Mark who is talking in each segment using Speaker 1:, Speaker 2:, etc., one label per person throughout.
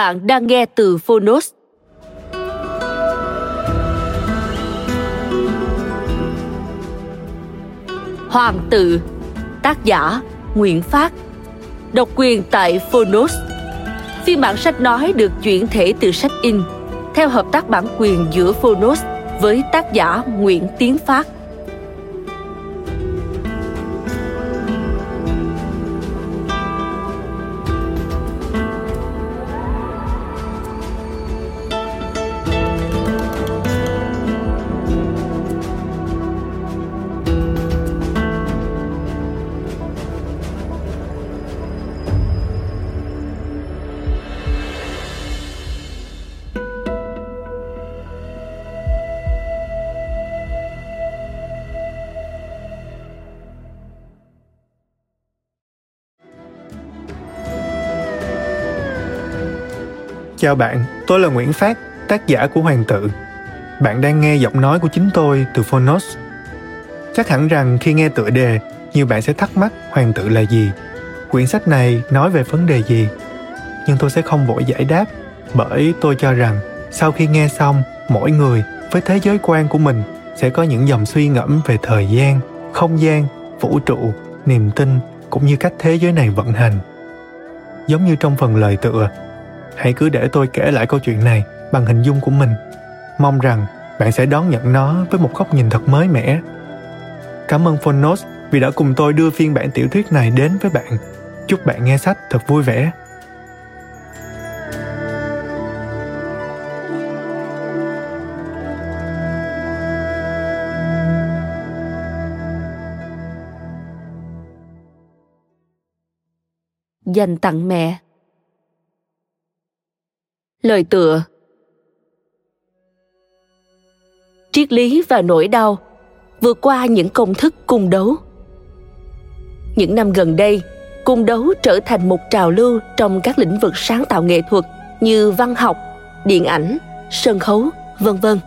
Speaker 1: Bạn đang nghe từ Phonos. Hoàng tự Tác giả Nguyễn Phát, Độc quyền tại Phonos Phiên bản sách nói được chuyển thể từ sách in, theo hợp tác bản quyền giữa Phonos với tác giả Nguyễn Tiến Phát.
Speaker 2: Chào bạn, tôi là Nguyễn Phát, tác giả của Hoàng tự. Bạn đang nghe giọng nói của chính tôi từ Phonos. Chắc hẳn rằng khi nghe tựa đề, nhiều bạn sẽ thắc mắc Hoàng tự là gì, quyển sách này nói về vấn đề gì. Nhưng tôi sẽ không vội giải đáp, bởi tôi cho rằng sau khi nghe xong, mỗi người với thế giới quan của mình sẽ có những dòng suy ngẫm về thời gian, không gian, vũ trụ, niềm tin cũng như cách thế giới này vận hành. Giống như trong phần lời tựa, hãy cứ để tôi kể lại câu chuyện này bằng hình dung của mình. Mong rằng bạn sẽ đón nhận nó với một góc nhìn thật mới mẻ. Cảm ơn phonos vì đã cùng tôi đưa phiên bản tiểu thuyết này đến với bạn. Chúc bạn nghe sách thật vui vẻ.
Speaker 1: Dành tặng mẹ. Lời tựa Triết lý và nỗi đau vượt qua những công thức cung đấu. Những năm gần đây, cung đấu trở thành một trào lưu trong các lĩnh vực sáng tạo nghệ thuật như văn học, điện ảnh, sân khấu, vân vân.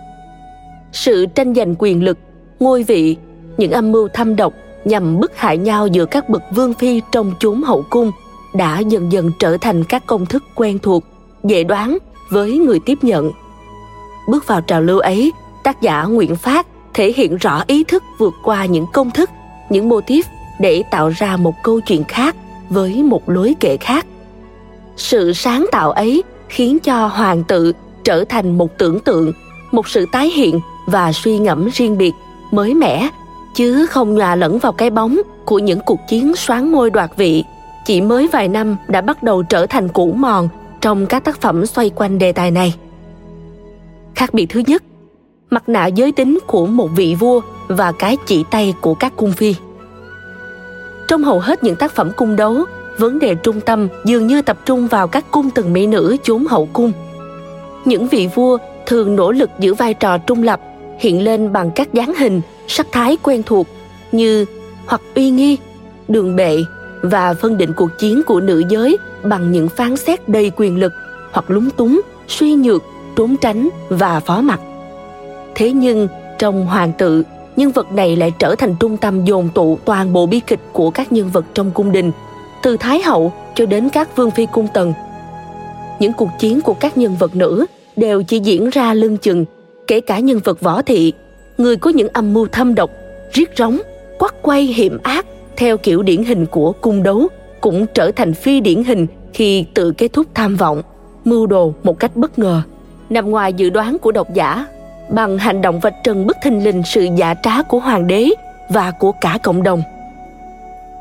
Speaker 1: Sự tranh giành quyền lực, ngôi vị, những âm mưu thâm độc nhằm bức hại nhau giữa các bậc vương phi trong chốn hậu cung đã dần dần trở thành các công thức quen thuộc dễ đoán với người tiếp nhận. Bước vào trào lưu ấy, tác giả Nguyễn Phát thể hiện rõ ý thức vượt qua những công thức, những mô típ để tạo ra một câu chuyện khác với một lối kể khác. Sự sáng tạo ấy khiến cho hoàng tự trở thành một tưởng tượng, một sự tái hiện và suy ngẫm riêng biệt, mới mẻ, chứ không nhòa lẫn vào cái bóng của những cuộc chiến xoán ngôi đoạt vị. Chỉ mới vài năm đã bắt đầu trở thành cũ mòn trong các tác phẩm xoay quanh đề tài này. Khác biệt thứ nhất, mặt nạ giới tính của một vị vua và cái chỉ tay của các cung phi. Trong hầu hết những tác phẩm cung đấu, vấn đề trung tâm dường như tập trung vào các cung từng mỹ nữ chốn hậu cung. Những vị vua thường nỗ lực giữ vai trò trung lập, hiện lên bằng các dáng hình, sắc thái quen thuộc như hoặc uy nghi, đường bệ và phân định cuộc chiến của nữ giới bằng những phán xét đầy quyền lực hoặc lúng túng suy nhược trốn tránh và phó mặc. Thế nhưng trong hoàng tự nhân vật này lại trở thành trung tâm dồn tụ toàn bộ bi kịch của các nhân vật trong cung đình từ thái hậu cho đến các vương phi cung tần. Những cuộc chiến của các nhân vật nữ đều chỉ diễn ra lưng chừng kể cả nhân vật võ thị người có những âm mưu thâm độc riết rống, quắt quay hiểm ác theo kiểu điển hình của cung đấu cũng trở thành phi điển hình khi tự kết thúc tham vọng, mưu đồ một cách bất ngờ, nằm ngoài dự đoán của độc giả, bằng hành động vạch trần bất thình lình sự giả trá của hoàng đế và của cả cộng đồng.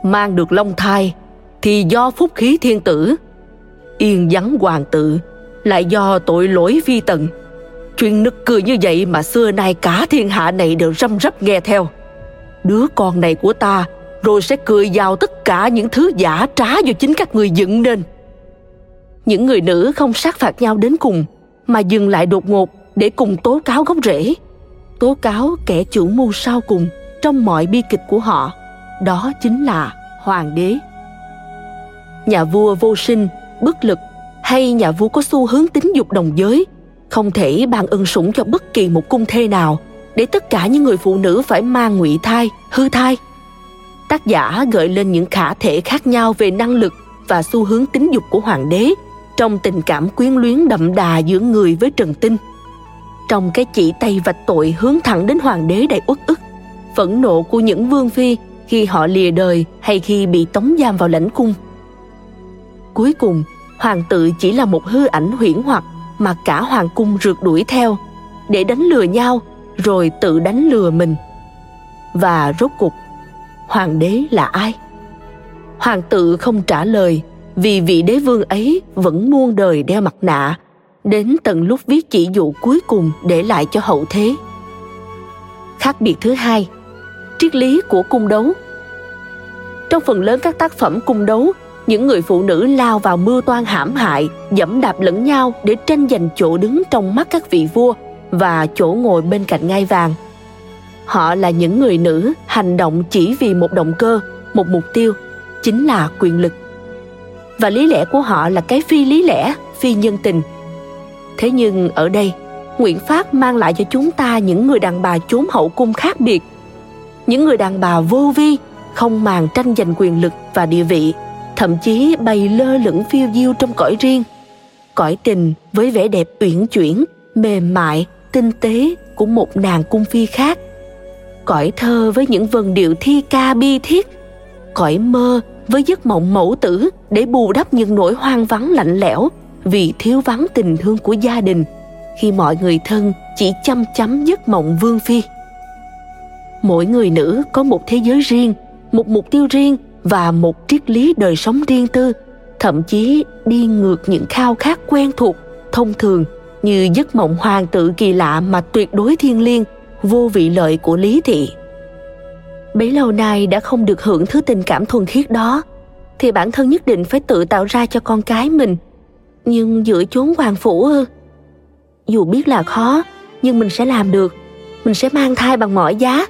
Speaker 1: Mang được long thai thì do phúc khí thiên tử, yên vắng hoàng tự lại do tội lỗi vi tận. Chuyện nực cười như vậy mà xưa nay cả thiên hạ này đều răm rắp nghe theo. Đứa con này của ta rồi sẽ cười vào tất cả những thứ giả trá do chính các người dựng nên. Những người nữ không sát phạt nhau đến cùng, mà dừng lại đột ngột để cùng tố cáo gốc rễ. Tố cáo kẻ chủ mưu sau cùng trong mọi bi kịch của họ, đó chính là hoàng đế. Nhà vua vô sinh, bất lực hay nhà vua có xu hướng tính dục đồng giới, không thể ban ân sủng cho bất kỳ một cung thê nào để tất cả những người phụ nữ phải mang ngụy thai, hư thai tác giả gợi lên những khả thể khác nhau về năng lực và xu hướng tính dục của hoàng đế trong tình cảm quyến luyến đậm đà giữa người với trần tinh. Trong cái chỉ tay vạch tội hướng thẳng đến hoàng đế đầy uất ức, phẫn nộ của những vương phi khi họ lìa đời hay khi bị tống giam vào lãnh cung. Cuối cùng, hoàng tự chỉ là một hư ảnh huyễn hoặc mà cả hoàng cung rượt đuổi theo để đánh lừa nhau, rồi tự đánh lừa mình. Và rốt cục hoàng đế là ai? Hoàng tự không trả lời, vì vị đế vương ấy vẫn muôn đời đeo mặt nạ, đến tận lúc viết chỉ dụ cuối cùng để lại cho hậu thế. Khác biệt thứ hai, triết lý của cung đấu. Trong phần lớn các tác phẩm cung đấu, những người phụ nữ lao vào mưu toan hãm hại, dẫm đạp lẫn nhau để tranh giành chỗ đứng trong mắt các vị vua và chỗ ngồi bên cạnh ngai vàng họ là những người nữ hành động chỉ vì một động cơ, một mục tiêu, chính là quyền lực. Và lý lẽ của họ là cái phi lý lẽ, phi nhân tình. Thế nhưng ở đây nguyễn phát mang lại cho chúng ta những người đàn bà chốn hậu cung khác biệt. Những người đàn bà vô vi, không màng tranh giành quyền lực và địa vị, thậm chí bay lơ lửng phiêu diêu trong cõi riêng. Cõi tình với vẻ đẹp uyển chuyển, mềm mại, tinh tế của một nàng cung phi khác cõi thơ với những vần điệu thi ca bi thiết. Cõi mơ với giấc mộng mẫu tử để bù đắp những nỗi hoang vắng lạnh lẽo vì thiếu vắng tình thương của gia đình khi mọi người thân chỉ chăm chăm giấc mộng vương phi. Mỗi người nữ có một thế giới riêng, một mục tiêu riêng và một triết lý đời sống riêng tư, thậm chí đi ngược những khao khát quen thuộc, thông thường như giấc mộng hoàng tự kỳ lạ mà tuyệt đối thiêng liêng vô vị lợi của lý thị. Bấy lâu nay đã không được hưởng thứ tình cảm thuần khiết đó, thì bản thân nhất định phải tự tạo ra cho con cái mình. Nhưng giữa chốn hoàng phủ ư dù biết là khó, nhưng mình sẽ làm được. Mình sẽ mang thai bằng mọi giá,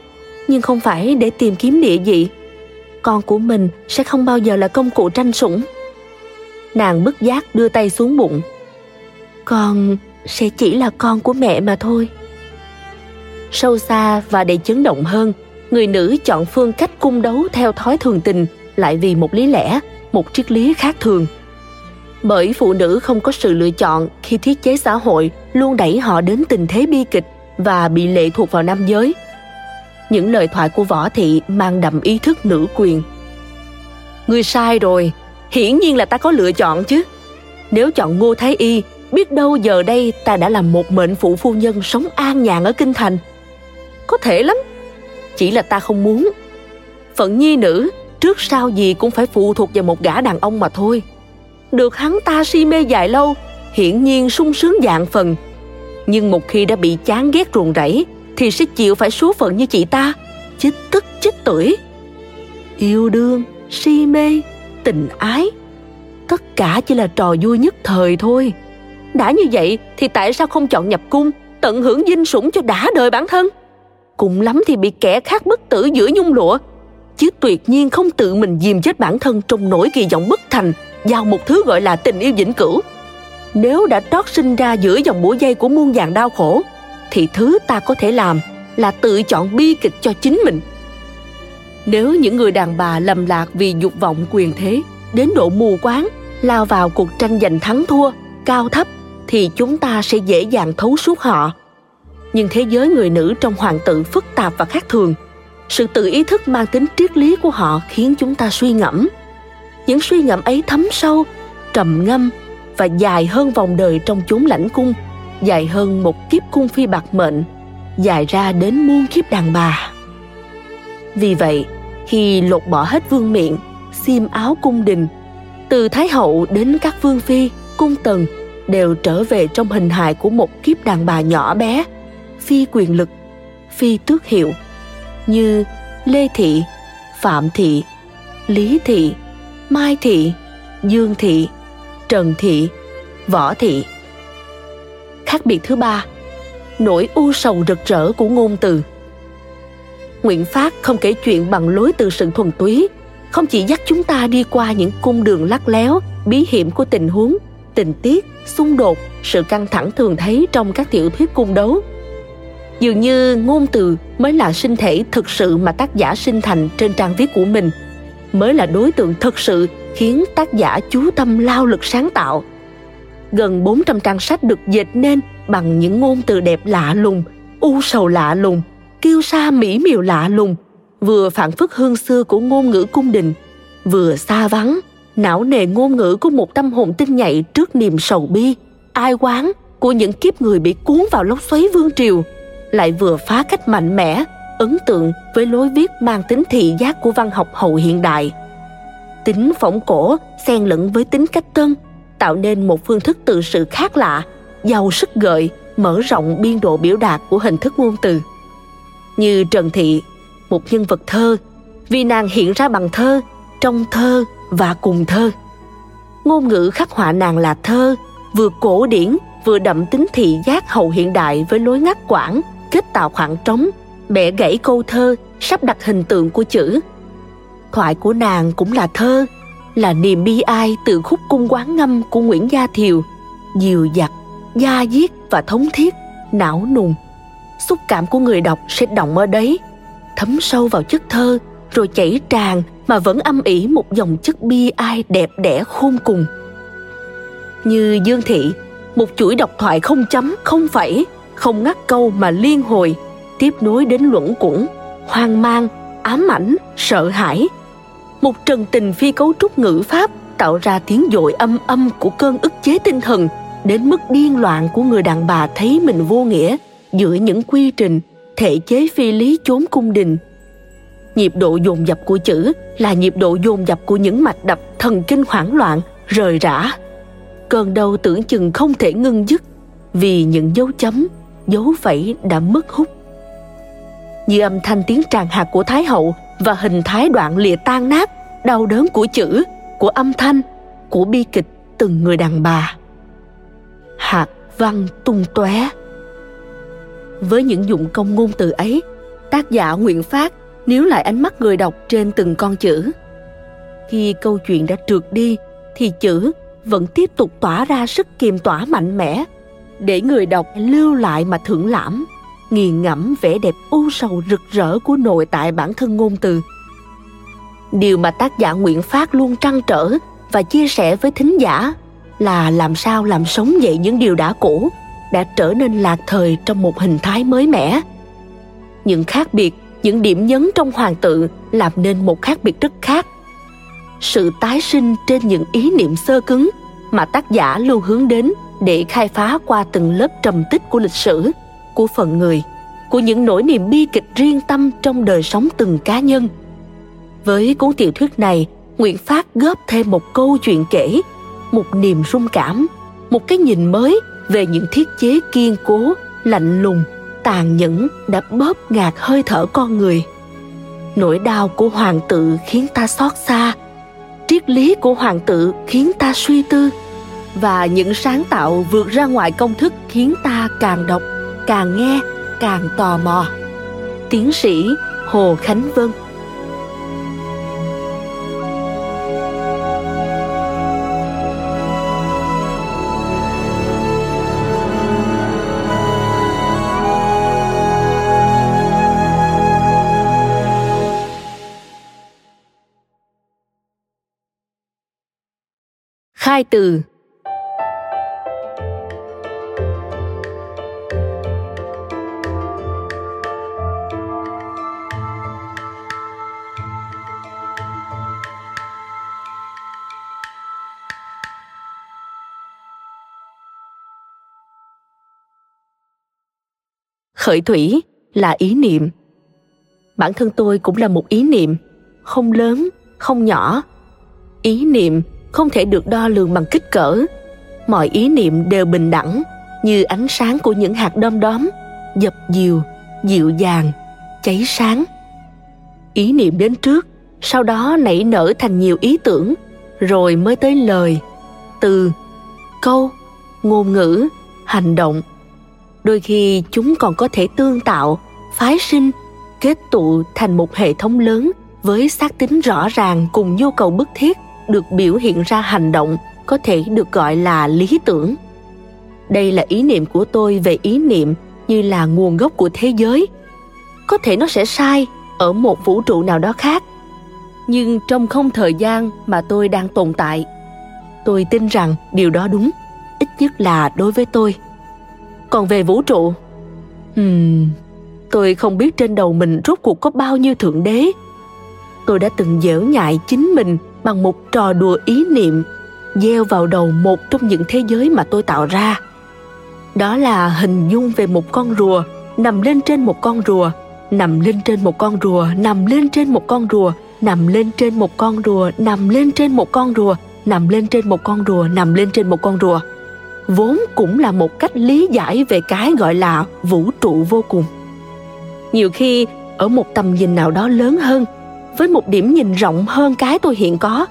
Speaker 1: nhưng không phải để tìm kiếm địa vị. Con của mình sẽ không bao giờ là công cụ tranh sủng. Nàng bức giác đưa tay xuống bụng. Con sẽ chỉ là con của mẹ mà thôi sâu xa và đầy chấn động hơn, người nữ chọn phương cách cung đấu theo thói thường tình lại vì một lý lẽ, một triết lý khác thường. Bởi phụ nữ không có sự lựa chọn khi thiết chế xã hội luôn đẩy họ đến tình thế bi kịch và bị lệ thuộc vào nam giới. Những lời thoại của võ thị mang đậm ý thức nữ quyền. Ngươi sai rồi, hiển nhiên là ta có lựa chọn chứ. Nếu chọn ngô thái y, biết đâu giờ đây ta đã là một mệnh phụ phu nhân sống an nhàn ở kinh thành có thể lắm. Chỉ là ta không muốn. Phận nhi nữ, trước sau gì cũng phải phụ thuộc vào một gã đàn ông mà thôi. Được hắn ta si mê dài lâu, hiển nhiên sung sướng dạng phần. Nhưng một khi đã bị chán ghét ruồng rẫy, thì sẽ chịu phải số phận như chị ta. Chích tức chích tuổi yêu đương, si mê, tình ái. Tất cả chỉ là trò vui nhất thời thôi. Đã như vậy thì tại sao không chọn nhập cung, tận hưởng dinh sủng cho đã đời bản thân? Cùng lắm thì bị kẻ khác bất tử giữa nhung lụa. Chứ tuyệt nhiên không tự mình dìm chết bản thân trong nỗi kỳ vọng bất thành, vào một thứ gọi là tình yêu vĩnh cửu. Nếu đã trót sinh ra giữa dòng bủa dây của muôn vàng đau khổ, thì thứ ta có thể làm là tự chọn bi kịch cho chính mình. Nếu những người đàn bà lầm lạc vì dục vọng quyền thế, đến độ mù quáng, lao vào cuộc tranh giành thắng thua, cao thấp, thì chúng ta sẽ dễ dàng thấu suốt họ nhưng thế giới người nữ trong hoàng tự phức tạp và khác thường. Sự tự ý thức mang tính triết lý của họ khiến chúng ta suy ngẫm. Những suy ngẫm ấy thấm sâu, trầm ngâm và dài hơn vòng đời trong chốn lãnh cung, dài hơn một kiếp cung phi bạc mệnh, dài ra đến muôn kiếp đàn bà. Vì vậy, khi lột bỏ hết vương miện, xiêm áo cung đình, từ thái hậu đến các vương phi, cung tần đều trở về trong hình hài của một kiếp đàn bà nhỏ bé phi quyền lực, phi tước hiệu, như lê thị, phạm thị, lý thị, mai thị, dương thị, trần thị, võ thị. Khác biệt thứ ba, nỗi u sầu rực rỡ của ngôn từ. Nguyễn phát không kể chuyện bằng lối từ sự thuần túy, không chỉ dắt chúng ta đi qua những cung đường lắc léo, bí hiểm của tình huống, tình tiết, xung đột, sự căng thẳng thường thấy trong các tiểu thuyết cung đấu dường như ngôn từ mới là sinh thể thực sự mà tác giả sinh thành trên trang viết của mình mới là đối tượng thực sự khiến tác giả chú tâm lao lực sáng tạo. Gần 400 trang sách được dệt nên bằng những ngôn từ đẹp lạ lùng, u sầu lạ lùng, kiêu sa mỹ miều lạ lùng, vừa phản phất hương xưa của ngôn ngữ cung đình, vừa xa vắng, não nề ngôn ngữ của một tâm hồn tinh nhạy trước niềm sầu bi, ai quán của những kiếp người bị cuốn vào lốc xoáy vương triều, lại vừa phá cách mạnh mẽ, ấn tượng với lối viết mang tính thị giác của văn học hậu hiện đại. Tính phỏng cổ xen lẫn với tính cách tân, tạo nên một phương thức tự sự khác lạ, giàu sức gợi, mở rộng biên độ biểu đạt của hình thức ngôn từ. Như Trần Thị, một nhân vật thơ, vì nàng hiện ra bằng thơ, trong thơ và cùng thơ. Ngôn ngữ khắc họa nàng là thơ, vừa cổ điển vừa đậm tính thị giác hậu hiện đại với lối ngắt quãng, kết tạo khoảng trống, bẻ gãy câu thơ, sắp đặt hình tượng của chữ. Thoại của nàng cũng là thơ, là niềm bi ai từ khúc cung quán ngâm của Nguyễn Gia Thiều, dìu dặt, da diết và thống thiết, não nùng. Xúc cảm của người đọc sẽ động ở đấy, thấm sâu vào chất thơ, rồi chảy tràn mà vẫn âm ỉ một dòng chất bi ai đẹp đẽ khôn cùng. Như Dương Thị, một chuỗi độc thoại không chấm, không phẩy, không ngắt câu mà liên hồi, tiếp nối đến luẩn quẩn, hoang mang, ám ảnh, sợ hãi, một trần tình phi cấu trúc ngữ pháp tạo ra tiếng dội âm âm của cơn ức chế tinh thần đến mức điên loạn của người đàn bà thấy mình vô nghĩa giữa những quy trình thể chế phi lý chốn cung đình. Nhịp độ dồn dập của chữ là nhịp độ dồn dập của những mạch đập thần kinh hoảng loạn rời rã. Cơn đau tưởng chừng không thể ngưng dứt vì những dấu chấm dấu phẩy đã mất hút. Như âm thanh tiếng tràn hạt của thái hậu và hình thái đoạn lìa tan nát, đau đớn của chữ, của âm thanh, của bi kịch từng người đàn bà. Hạt văn tung tóe. Với những dụng công ngôn từ ấy, tác giả nguyện phát níu lại ánh mắt người đọc trên từng con chữ. Khi câu chuyện đã trượt đi, thì chữ vẫn tiếp tục tỏa ra sức kiềm tỏa mạnh mẽ để người đọc lưu lại mà thưởng lãm. Nghiền ngẫm vẻ đẹp u sầu rực rỡ của nội tại bản thân ngôn từ. Điều mà tác giả nguyễn phát luôn trăn trở và chia sẻ với thính giả là làm sao làm sống dậy những điều đã cũ, đã trở nên lạc thời trong một hình thái mới mẻ. Những khác biệt, những điểm nhấn trong hoàng tự làm nên một khác biệt rất khác. Sự tái sinh trên những ý niệm sơ cứng mà tác giả luôn hướng đến để khai phá qua từng lớp trầm tích của lịch sử, của phận người, của những nỗi niềm bi kịch riêng tâm trong đời sống từng cá nhân. Với cuốn tiểu thuyết này, nguyễn phát góp thêm một câu chuyện kể, một niềm rung cảm, một cái nhìn mới về những thiết chế kiên cố, lạnh lùng, tàn nhẫn đã bóp ngạt hơi thở con người. Nỗi đau của hoàng tự khiến ta xót xa, triết lý của hoàng tự khiến ta suy tư và những sáng tạo vượt ra ngoài công thức khiến ta càng đọc, càng nghe, càng tò mò. Tiến sĩ hồ khánh vân. Khai từ khởi thủy là ý niệm. Bản thân tôi cũng là một ý niệm, không lớn, không nhỏ. Ý niệm không thể được đo lường bằng kích cỡ. Mọi ý niệm đều bình đẳng như ánh sáng của những hạt đom đóm, dập dìu, dịu dàng, cháy sáng. Ý niệm đến trước, sau đó nảy nở thành nhiều ý tưởng, rồi mới tới lời, từ, câu, ngôn ngữ, hành động đôi khi chúng còn có thể tương tạo, phái sinh, kết tụ thành một hệ thống lớn với xác tính rõ ràng cùng nhu cầu bức thiết được biểu hiện ra hành động, có thể được gọi là lý tưởng. Đây là ý niệm của tôi về ý niệm như là nguồn gốc của thế giới. Có thể nó sẽ sai ở một vũ trụ nào đó khác. Nhưng trong không thời gian mà tôi đang tồn tại, tôi tin rằng điều đó đúng, ít nhất là đối với tôi còn về vũ trụ. Hmm, tôi không biết trên đầu mình rốt cuộc có bao nhiêu thượng đế. Tôi đã từng dễu nhại chính mình bằng một trò đùa ý niệm gieo vào đầu một trong những thế giới mà tôi tạo ra. Đó là hình dung về một con rùa nằm lên trên một con rùa nằm lên trên một con rùa nằm lên trên một con rùa nằm lên trên một con rùa nằm lên trên một con rùa nằm lên trên một con rùa nằm lên trên một con rùa vốn cũng là một cách lý giải về cái gọi là vũ trụ vô cùng. Nhiều khi, ở một tầm nhìn nào đó lớn hơn, với một điểm nhìn rộng hơn cái tôi hiện có,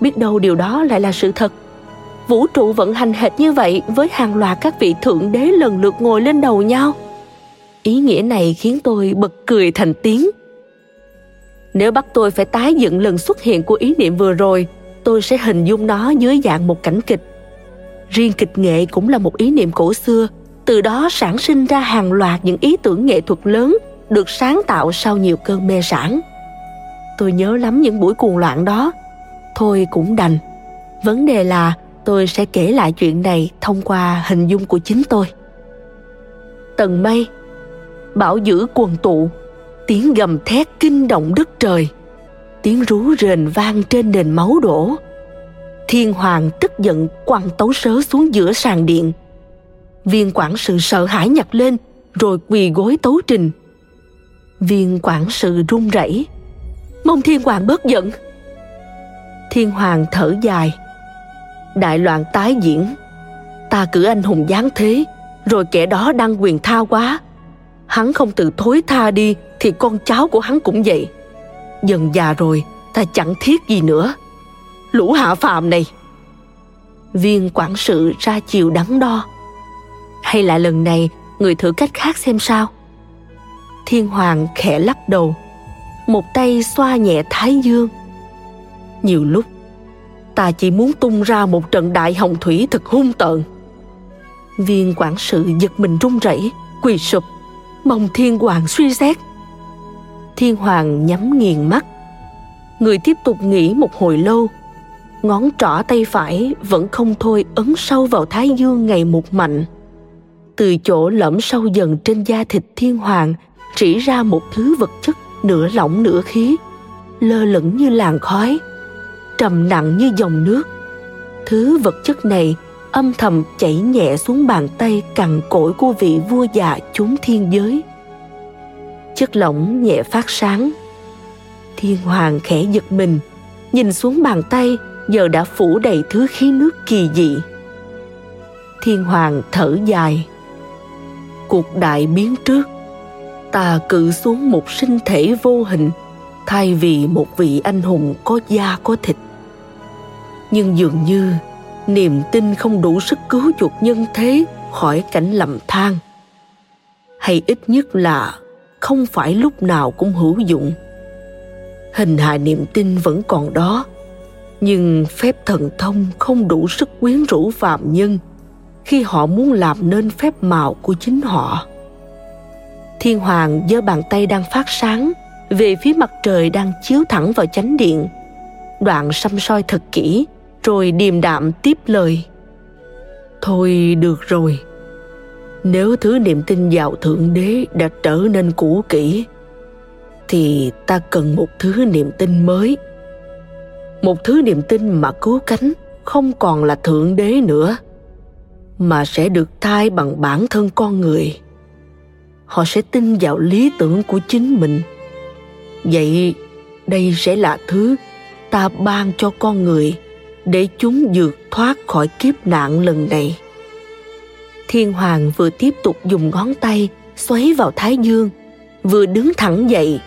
Speaker 1: biết đâu điều đó lại là sự thật. Vũ trụ vận hành hệt như vậy với hàng loạt các vị thượng đế lần lượt ngồi lên đầu nhau. Ý nghĩa này khiến tôi bật cười thành tiếng. Nếu bắt tôi phải tái dựng lần xuất hiện của ý niệm vừa rồi, tôi sẽ hình dung nó dưới dạng một cảnh kịch riêng kịch nghệ cũng là một ý niệm cổ xưa. Từ đó sản sinh ra hàng loạt những ý tưởng nghệ thuật lớn, được sáng tạo sau nhiều cơn mê sản tôi nhớ lắm những buổi cuồng loạn đó. Thôi cũng đành. Vấn đề là tôi sẽ kể lại chuyện này thông qua hình dung của chính tôi. Tầng mây bão dữ quần tụ, tiếng gầm thét kinh động đất trời, tiếng rú rền vang trên nền máu đổ thiên hoàng tức giận quăng tấu sớ xuống giữa sàn điện. Viên quản sự sợ hãi nhặt lên, rồi quỳ gối tấu trình. Viên quản sự run rẩy. Mong thiên hoàng bớt giận. Thiên hoàng thở dài. Đại loạn tái diễn. Ta cử anh hùng giáng thế, rồi kẻ đó đăng quyền tha quá. Hắn không tự thối tha đi, thì con cháu của hắn cũng vậy. Dần già rồi, ta chẳng thiết gì nữa lũ hạ phàm này. Viên quản sự ra chiều đắn đo. Hay là lần này người thử cách khác xem sao? Thiên hoàng khẽ lắc đầu, một tay xoa nhẹ thái dương. Nhiều lúc, ta chỉ muốn tung ra một trận đại hồng thủy thật hung tợn. Viên quản sự giật mình run rẩy, quỳ sụp, mong thiên hoàng suy xét. Thiên hoàng nhắm nghiền mắt. Người tiếp tục nghĩ một hồi lâu ngón trỏ tay phải vẫn không thôi ấn sâu vào thái dương ngày một mạnh. Từ chỗ lõm sâu dần trên da thịt thiên hoàng, chỉ ra một thứ vật chất nửa lỏng nửa khí, lơ lửng như làn khói, trầm nặng như dòng nước. Thứ vật chất này âm thầm chảy nhẹ xuống bàn tay cằn cỗi của vị vua già chúng thiên giới. Chất lỏng nhẹ phát sáng. Thiên hoàng khẽ giật mình, nhìn xuống bàn tay giờ đã phủ đầy thứ khí nước kỳ dị. Thiên hoàng thở dài. Cuộc đại biến trước, ta cự xuống một sinh thể vô hình, thay vì một vị anh hùng có da có thịt. Nhưng dường như, niềm tin không đủ sức cứu chuộc nhân thế khỏi cảnh lầm than. Hay ít nhất là, không phải lúc nào cũng hữu dụng. Hình hài niềm tin vẫn còn đó nhưng phép thần thông không đủ sức quyến rũ phạm nhân khi họ muốn làm nên phép màu của chính họ. Thiên hoàng giơ bàn tay đang phát sáng, về phía mặt trời đang chiếu thẳng vào chánh điện. Đoạn xăm soi thật kỹ, rồi điềm đạm tiếp lời. Thôi được rồi, nếu thứ niềm tin vào thượng đế đã trở nên cũ kỹ, thì ta cần một thứ niềm tin mới một thứ niềm tin mà cứu cánh không còn là thượng đế nữa, mà sẽ được thay bằng bản thân con người. Họ sẽ tin vào lý tưởng của chính mình. Vậy đây sẽ là thứ ta ban cho con người để chúng vượt thoát khỏi kiếp nạn lần này. Thiên hoàng vừa tiếp tục dùng ngón tay xoáy vào thái dương, vừa đứng thẳng dậy,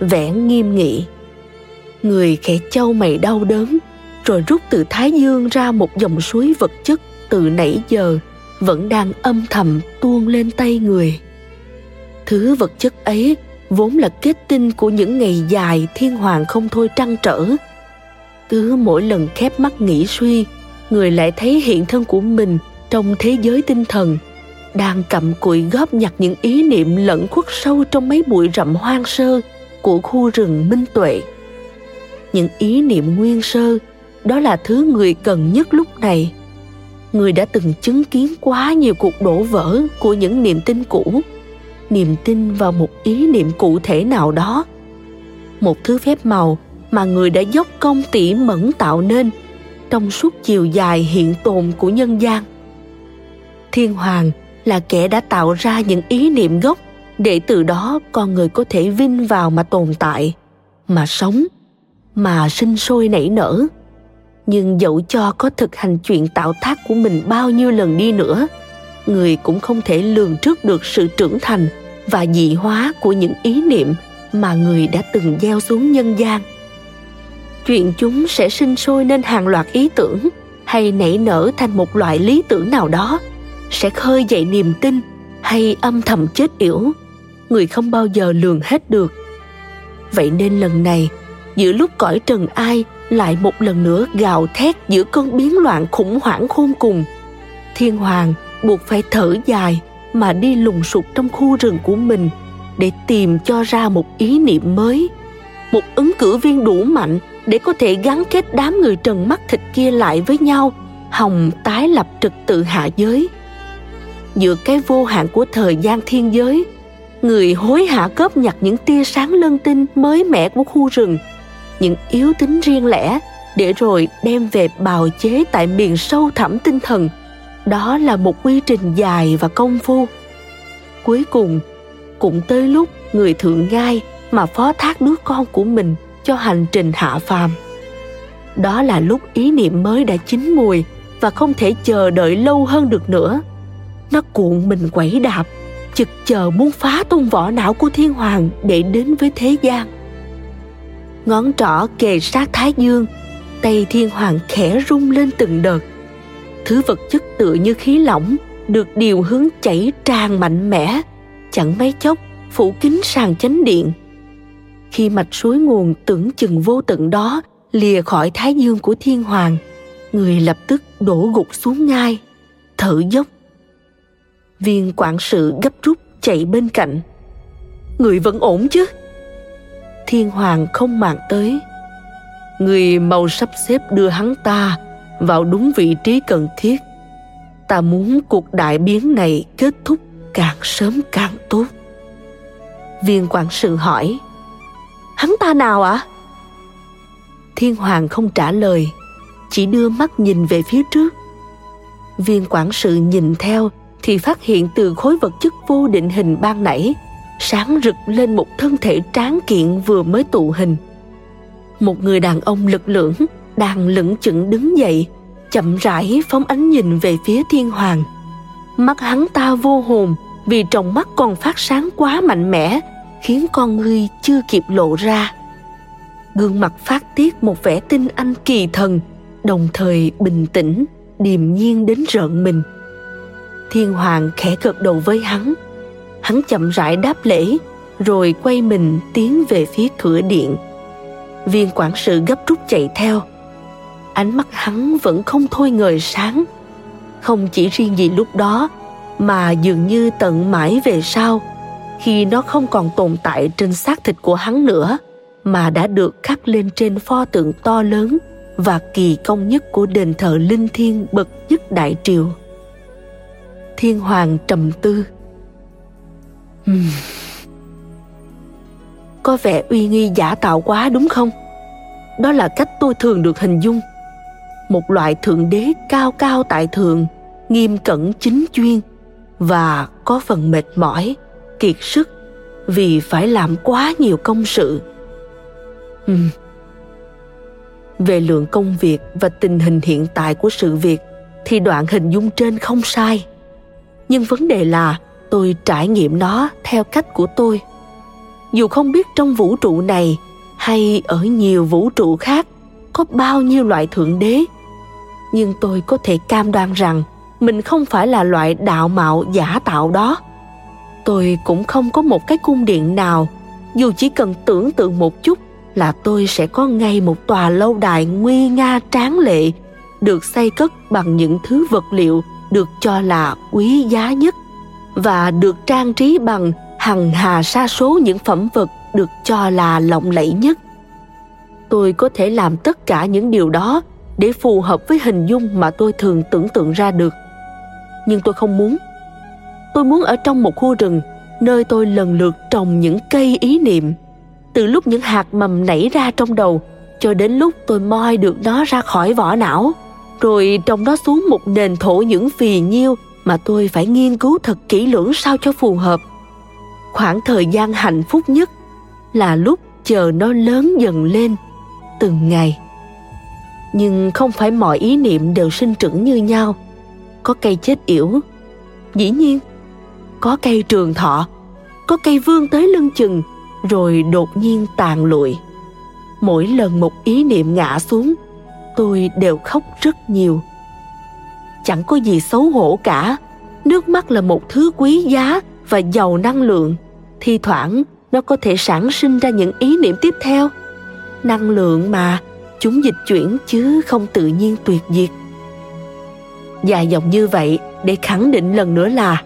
Speaker 1: vẻ nghiêm nghị người khẽ châu mày đau đớn, rồi rút từ thái dương ra một dòng suối vật chất từ nãy giờ, vẫn đang âm thầm tuôn lên tay người. Thứ vật chất ấy vốn là kết tinh của những ngày dài thiên hoàng không thôi trăn trở. Cứ mỗi lần khép mắt nghĩ suy, người lại thấy hiện thân của mình trong thế giới tinh thần, đang cầm cụi góp nhặt những ý niệm lẫn khuất sâu trong mấy bụi rậm hoang sơ của khu rừng minh tuệ những ý niệm nguyên sơ. Đó là thứ người cần nhất lúc này. Người đã từng chứng kiến quá nhiều cuộc đổ vỡ của những niềm tin cũ. Niềm tin vào một ý niệm cụ thể nào đó. Một thứ phép màu mà người đã dốc công tỉ mẫn tạo nên trong suốt chiều dài hiện tồn của nhân gian. Thiên hoàng là kẻ đã tạo ra những ý niệm gốc. Để từ đó con người có thể vinh vào mà tồn tại, mà sống mà sinh sôi nảy nở. Nhưng dẫu cho có thực hành chuyện tạo tác của mình bao nhiêu lần đi nữa, người cũng không thể lường trước được sự trưởng thành và dị hóa của những ý niệm mà người đã từng gieo xuống nhân gian. Chuyện chúng sẽ sinh sôi nên hàng loạt ý tưởng hay nảy nở thành một loại lý tưởng nào đó sẽ khơi dậy niềm tin hay âm thầm chết yểu. Người không bao giờ lường hết được. Vậy nên lần này giữa lúc cõi trần ai, lại một lần nữa gào thét giữa cơn biến loạn khủng hoảng khôn cùng. Thiên hoàng buộc phải thở dài mà đi lùng sục trong khu rừng của mình để tìm cho ra một ý niệm mới, một ứng cử viên đủ mạnh để có thể gắn kết đám người trần mắt thịt kia lại với nhau, hòng tái lập trật tự hạ giới. Giữa cái vô hạn của thời gian thiên giới, người hối hả cướp nhặt những tia sáng lân tinh mới mẻ của khu rừng những yếu tính riêng lẻ để rồi đem về bào chế tại miền sâu thẳm tinh thần. Đó là một quy trình dài và công phu. Cuối cùng, cũng tới lúc người thượng ngai mà phó thác đứa con của mình cho hành trình hạ phàm. Đó là lúc ý niệm mới đã chín mùi và không thể chờ đợi lâu hơn được nữa. Nó cuộn mình quẩy đạp, chực chờ muốn phá tung vỏ não của thiên hoàng để đến với thế gian ngón trỏ kề sát thái dương, tay thiên hoàng khẽ rung lên từng đợt. Thứ vật chất tựa như khí lỏng được điều hướng chảy tràn mạnh mẽ, chẳng mấy chốc phủ kín sàn chánh điện. Khi mạch suối nguồn tưởng chừng vô tận đó, lìa khỏi thái dương của thiên hoàng, người lập tức đổ gục xuống ngai, thở dốc. Viên quản sự gấp rút chạy bên cạnh. Người vẫn ổn chứ? Thiên hoàng không màng tới. Người mau sắp xếp đưa hắn ta vào đúng vị trí cần thiết. Ta muốn cuộc đại biến này kết thúc càng sớm càng tốt. Viên quản sự hỏi, hắn ta nào ạ? À? thiên hoàng không trả lời, chỉ đưa mắt nhìn về phía trước. Viên quản sự nhìn theo thì phát hiện từ khối vật chất vô định hình ban nãy sáng rực lên một thân thể tráng kiện vừa mới tụ hình. Một người đàn ông lực lưỡng đang lững chững đứng dậy, chậm rãi phóng ánh nhìn về phía thiên hoàng. Mắt hắn ta vô hồn vì trong mắt còn phát sáng quá mạnh mẽ, khiến con ngươi chưa kịp lộ ra. Gương mặt phát tiết một vẻ tinh anh kỳ thần, đồng thời bình tĩnh, điềm nhiên đến rợn mình. Thiên hoàng khẽ gật đầu với hắn hắn chậm rãi đáp lễ, rồi quay mình tiến về phía cửa điện. Viên quản sự gấp rút chạy theo. Ánh mắt hắn vẫn không thôi ngời sáng. Không chỉ riêng gì lúc đó, mà dường như tận mãi về sau, khi nó không còn tồn tại trên xác thịt của hắn nữa, mà đã được khắc lên trên pho tượng to lớn và kỳ công nhất của đền thờ linh thiêng bậc nhất đại triều. Thiên hoàng trầm tư có vẻ uy nghi giả tạo quá đúng không? Đó là cách tôi thường được hình dung. Một loại thượng đế cao cao tại thượng, nghiêm cẩn chính chuyên, và có phần mệt mỏi, kiệt sức vì phải làm quá nhiều công sự. Ừ. về lượng công việc và tình hình hiện tại của sự việc thì đoạn hình dung trên không sai. Nhưng vấn đề là tôi trải nghiệm nó theo cách của tôi. Dù không biết trong vũ trụ này hay ở nhiều vũ trụ khác có bao nhiêu loại thượng đế, nhưng tôi có thể cam đoan rằng mình không phải là loại đạo mạo giả tạo đó. Tôi cũng không có một cái cung điện nào. Dù chỉ cần tưởng tượng một chút là tôi sẽ có ngay một tòa lâu đài nguy nga tráng lệ được xây cất bằng những thứ vật liệu được cho là quý giá nhất và được trang trí bằng hằng hà sa số những phẩm vật được cho là lộng lẫy nhất. Tôi có thể làm tất cả những điều đó để phù hợp với hình dung mà tôi thường tưởng tượng ra được. Nhưng tôi không muốn. Tôi muốn ở trong một khu rừng nơi tôi lần lượt trồng những cây ý niệm, từ lúc những hạt mầm nảy ra trong đầu cho đến lúc tôi moi được nó ra khỏi vỏ não, rồi trồng nó xuống một nền thổ những phì nhiêu mà tôi phải nghiên cứu thật kỹ lưỡng sao cho phù hợp. Khoảng thời gian hạnh phúc nhất là lúc chờ nó lớn dần lên từng ngày. Nhưng không phải mọi ý niệm đều sinh trưởng như nhau. Có cây chết yểu, dĩ nhiên, có cây trường thọ, có cây vươn tới lưng chừng, rồi đột nhiên tàn lụi. Mỗi lần một ý niệm ngã xuống, tôi đều khóc rất nhiều chẳng có gì xấu hổ cả. Nước mắt là một thứ quý giá và giàu năng lượng. Thi thoảng, nó có thể sản sinh ra những ý niệm tiếp theo. Năng lượng mà, chúng dịch chuyển chứ không tự nhiên tuyệt diệt. Dài dòng như vậy, để khẳng định lần nữa là,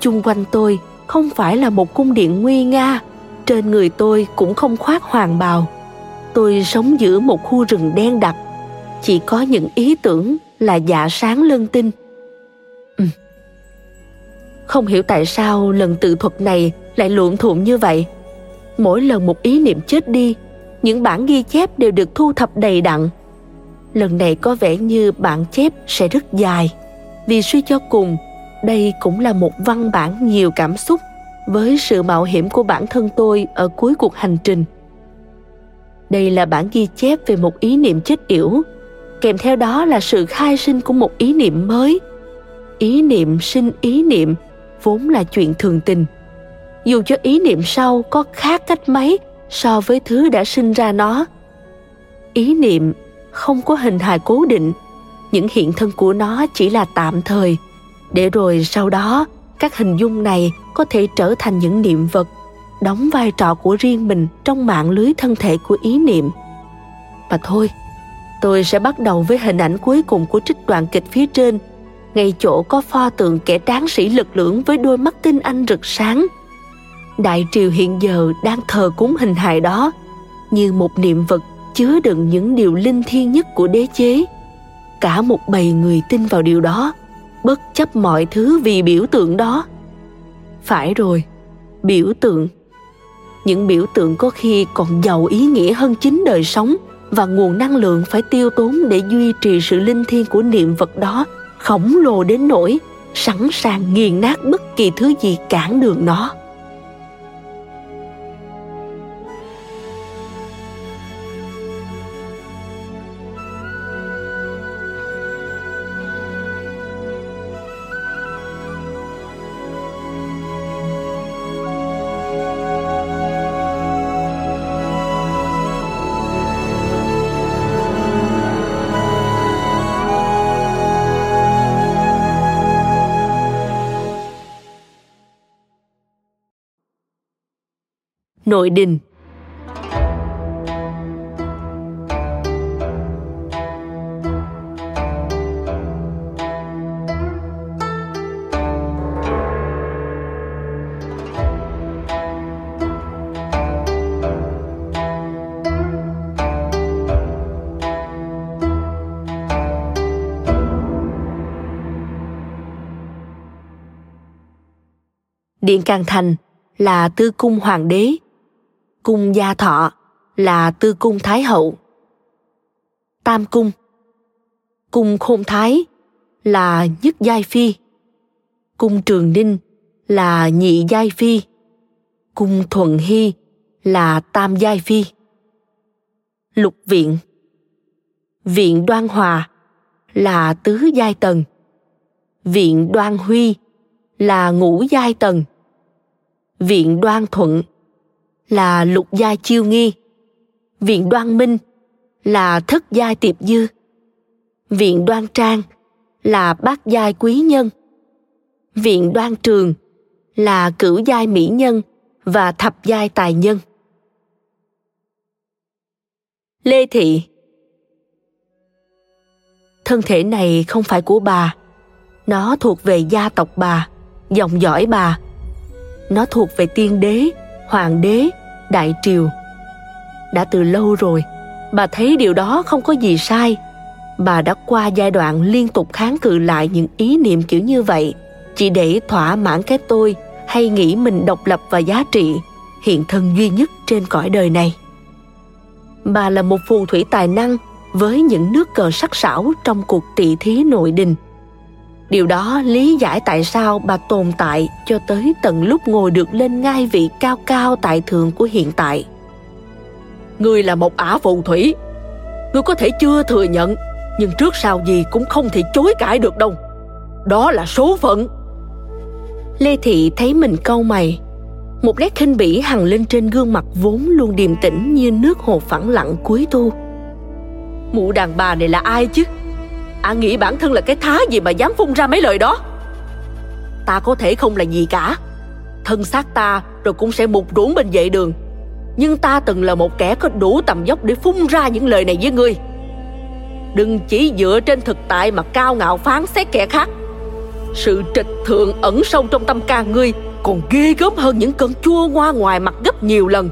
Speaker 1: chung quanh tôi không phải là một cung điện nguy nga, trên người tôi cũng không khoác hoàng bào. Tôi sống giữa một khu rừng đen đặc chỉ có những ý tưởng là dạ sáng lân tinh. Ừ. không hiểu tại sao lần tự thuật này lại luộm thuộm như vậy. Mỗi lần một ý niệm chết đi, những bản ghi chép đều được thu thập đầy đặn. Lần này có vẻ như bản chép sẽ rất dài, vì suy cho cùng, đây cũng là một văn bản nhiều cảm xúc với sự mạo hiểm của bản thân tôi ở cuối cuộc hành trình. Đây là bản ghi chép về một ý niệm chết yểu kèm theo đó là sự khai sinh của một ý niệm mới. Ý niệm sinh ý niệm vốn là chuyện thường tình. Dù cho ý niệm sau có khác cách mấy so với thứ đã sinh ra nó, ý niệm không có hình hài cố định. Những hiện thân của nó chỉ là tạm thời. Để rồi sau đó, các hình dung này có thể trở thành những niệm vật đóng vai trò của riêng mình trong mạng lưới thân thể của ý niệm. Và thôi tôi sẽ bắt đầu với hình ảnh cuối cùng của trích đoạn kịch phía trên. Ngay chỗ có pho tượng kẻ tráng sĩ lực lưỡng với đôi mắt tinh anh rực sáng. Đại triều hiện giờ đang thờ cúng hình hài đó, như một niệm vật chứa đựng những điều linh thiêng nhất của đế chế. Cả một bầy người tin vào điều đó, bất chấp mọi thứ vì biểu tượng đó. Phải rồi, biểu tượng. Những biểu tượng có khi còn giàu ý nghĩa hơn chính đời sống và nguồn năng lượng phải tiêu tốn để duy trì sự linh thiêng của niệm vật đó khổng lồ đến nỗi sẵn sàng nghiền nát bất kỳ thứ gì cản đường nó. Nội đình. Điện Càng Thành là tư cung hoàng đế cung gia thọ là tư cung thái hậu. Tam cung. Cung khôn thái là nhất giai phi. Cung trường ninh là nhị giai phi. Cung thuận hy là tam giai phi. Lục viện. Viện đoan hòa là tứ giai tần. Viện đoan huy là ngũ giai tần. Viện đoan thuận là lục gia chiêu nghi. Viện đoan minh là thất giai tiệp dư. Viện đoan trang là bát giai quý nhân. Viện đoan trường là cửu giai mỹ nhân và thập giai tài nhân. Lê thị thân thể này không phải của bà. Nó thuộc về gia tộc bà, dòng dõi bà. Nó thuộc về tiên đế, hoàng đế đại triều. Đã từ lâu rồi, bà thấy điều đó không có gì sai. Bà đã qua giai đoạn liên tục kháng cự lại những ý niệm kiểu như vậy, chỉ để thỏa mãn cái tôi hay nghĩ mình độc lập và giá trị, hiện thân duy nhất trên cõi đời này. Bà là một phù thủy tài năng với những nước cờ sắc sảo trong cuộc tỷ thí nội đình điều đó lý giải tại sao bà tồn tại cho tới tận lúc ngồi được lên ngai vị cao cao tại thượng của hiện tại. Ngươi là một ả phù thủy. Ngươi có thể chưa thừa nhận, nhưng trước sau gì cũng không thể chối cãi được đâu. Đó là số phận. Lê thị thấy mình câu mày. Một nét khinh bỉ hằn lên trên gương mặt vốn luôn điềm tĩnh như nước hồ phẳng lặng cuối thu. Mụ đàn bà này là ai chứ? Ả à, nghĩ bản thân là cái thá gì mà dám phun ra mấy lời đó? Ta có thể không là gì cả. Thân xác ta rồi cũng sẽ mục ruỗng bên vệ đường. Nhưng ta từng là một kẻ có đủ tầm dốc để phun ra những lời này với ngươi. Đừng chỉ dựa trên thực tại mà cao ngạo phán xét kẻ khác. Sự trịch thượng ẩn sâu trong tâm can ngươi còn ghê gớm hơn những cơn chua ngoa ngoài mặt gấp nhiều lần.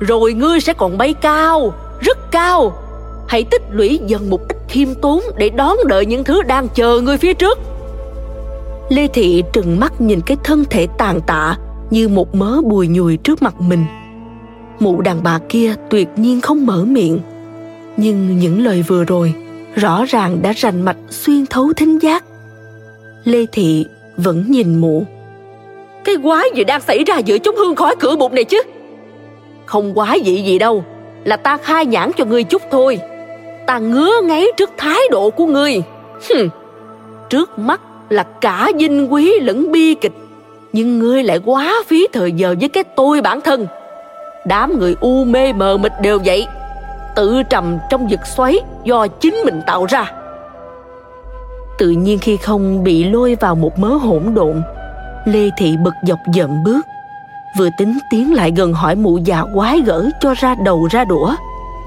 Speaker 1: Rồi ngươi sẽ còn bay cao rất cao hãy tích lũy dần một ít khiêm tốn để đón đợi những thứ đang chờ người phía trước. Lê thị trừng mắt nhìn cái thân thể tàn tạ như một mớ bùi nhùi trước mặt mình. Mụ đàn bà kia tuyệt nhiên không mở miệng. Nhưng những lời vừa rồi rõ ràng đã rành mạch xuyên thấu thính giác. Lê thị vẫn nhìn mụ. Cái quái gì đang xảy ra giữa chúng hương khói cửa bụng này chứ? Không quái gì gì đâu, là ta khai nhãn cho ngươi chút thôi ta ngứa ngáy trước thái độ của ngươi. Hừm. trước mắt là cả vinh quý lẫn bi kịch, nhưng ngươi lại quá phí thời giờ với cái tôi bản thân. Đám người u mê mờ mịt đều vậy, tự trầm trong vực xoáy do chính mình tạo ra. Tự nhiên khi không bị lôi vào một mớ hỗn độn, lê thị bực dọc dậm bước, vừa tính tiến lại gần hỏi mụ già quái gở cho ra đầu ra đũa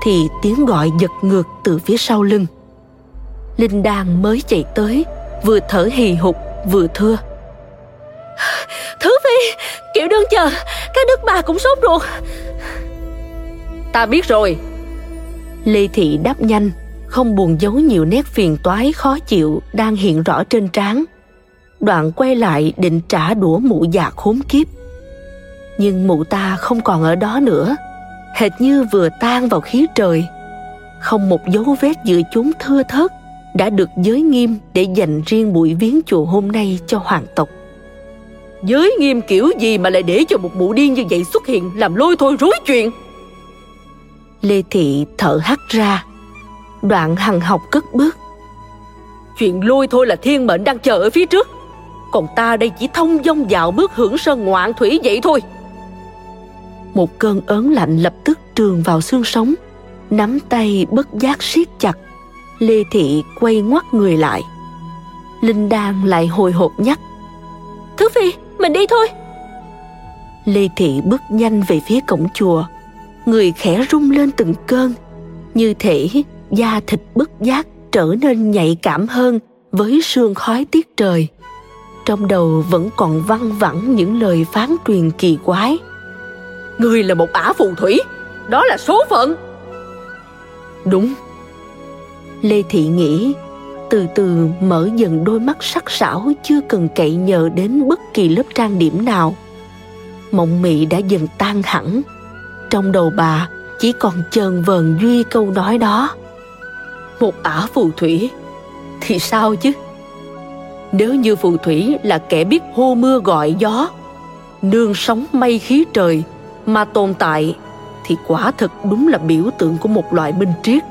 Speaker 1: thì tiếng gọi giật ngược từ phía sau lưng. Linh đan mới chạy tới vừa thở hì hục vừa thưa. Thứ phi kiểu đơn chờ các đức bà cũng sốt ruột. Ta biết rồi. Lê thị đáp nhanh không buồn giấu nhiều nét phiền toái khó chịu đang hiện rõ trên trán. Đoạn quay lại định trả đũa mụ già khốn kiếp. Nhưng mụ ta không còn ở đó nữa hệt như vừa tan vào khí trời. Không một dấu vết giữa chúng thưa thớt đã được giới nghiêm để dành riêng buổi viếng chùa hôm nay cho hoàng tộc. Giới nghiêm kiểu gì mà lại để cho một mụ điên như vậy xuất hiện làm lôi thôi rối chuyện? Lê thị thở hắt ra. Đoạn hằng học cất bước. Chuyện lôi thôi là thiên mệnh đang chờ ở phía trước. Còn ta đây chỉ thông dong dạo bước hưởng sơn ngoạn thủy vậy thôi một cơn ớn lạnh lập tức trường vào xương sống, nắm tay bất giác siết chặt. Lê thị quay ngoắt người lại. Linh đan lại hồi hộp nhắc, thứ phi, mình đi thôi. Lê thị bước nhanh về phía cổng chùa. Người khẽ rung lên từng cơn, như thể da thịt bất giác trở nên nhạy cảm hơn với sương khói tiết trời. Trong đầu vẫn còn văng vẳng những lời phán truyền kỳ quái. Ngươi là một ả phù thủy. Đó là số phận. Đúng. Lê Thị nghĩ Từ từ mở dần đôi mắt sắc sảo Chưa cần cậy nhờ đến bất kỳ lớp trang điểm nào. Mộng mị đã dần tan hẳn. Trong đầu bà chỉ còn chờn vờn duy câu nói đó. Một ả phù thủy? Thì sao chứ? Nếu như phù thủy là kẻ biết hô mưa gọi gió nương sống mây khí trời mà tồn tại thì quả thực đúng là biểu tượng của một loại minh triết.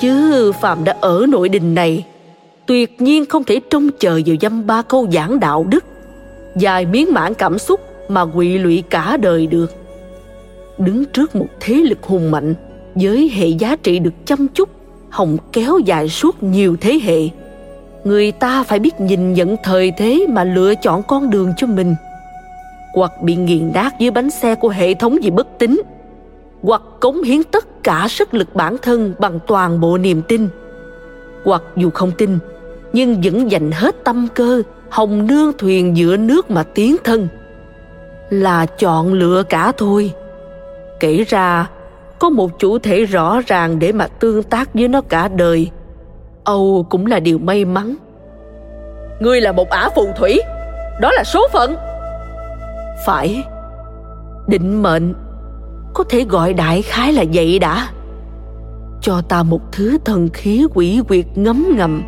Speaker 1: Chứ phạm đã ở nội đình này, tuyệt nhiên không thể trông chờ vào dăm ba câu giảng đạo đức, dài miếng mãn cảm xúc mà quỵ lụy cả đời được. Đứng trước một thế lực hùng mạnh, với hệ giá trị được chăm chút, hồng kéo dài suốt nhiều thế hệ, người ta phải biết nhìn nhận thời thế mà lựa chọn con đường cho mình hoặc bị nghiền nát dưới bánh xe của hệ thống gì bất tín hoặc cống hiến tất cả sức lực bản thân bằng toàn bộ niềm tin. Hoặc dù không tin, nhưng vẫn dành hết tâm cơ, hồng nương thuyền giữa nước mà tiến thân. Là chọn lựa cả thôi. Kể ra, có một chủ thể rõ ràng để mà tương tác với nó cả đời. Âu cũng là điều may mắn. Ngươi là một ả phù thủy, đó là số phận phải. Định mệnh. Có thể gọi đại khái là vậy đã. Cho ta một thứ thần khí quỷ quyệt ngấm ngầm.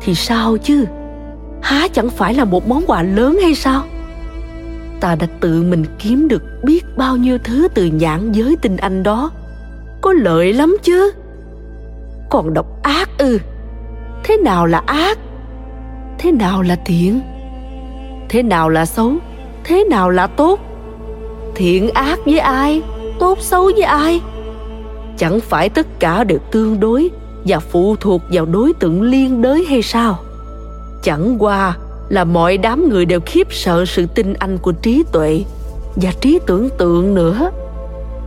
Speaker 1: Thì sao chứ? Há chẳng phải là một món quà lớn hay sao? Ta đã tự mình kiếm được biết bao nhiêu thứ từ nhãn giới tinh anh đó. Có lợi lắm chứ? Còn độc ác ư? Thế nào là ác? Thế nào là thiện thế nào là xấu? Thế nào là tốt? Thiện ác với ai? Tốt xấu với ai? Chẳng phải tất cả đều tương đối và phụ thuộc vào đối tượng liên đới hay sao? Chẳng qua là mọi đám người đều khiếp sợ sự tinh anh của trí tuệ và trí tưởng tượng nữa.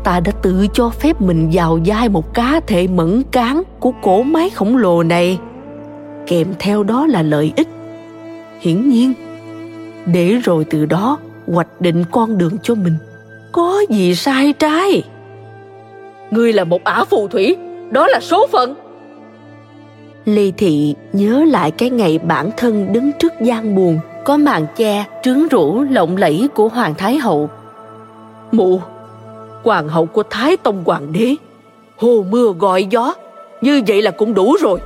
Speaker 1: Ta đã tự cho phép mình vào vai một cá thể mẫn cán của cổ máy khổng lồ này. Kèm theo đó là lợi ích. Hiển nhiên, để rồi từ đó hoạch định con đường cho mình. Có gì sai trái? Ngươi là một ả phù thủy đó là số phận. Lê thị nhớ lại cái ngày bản thân đứng trước gian buồn có màn che trướng rũ lộng lẫy của hoàng thái hậu. Mụ hoàng hậu của thái tông hoàng đế hồ mưa gọi gió như vậy là cũng đủ rồi.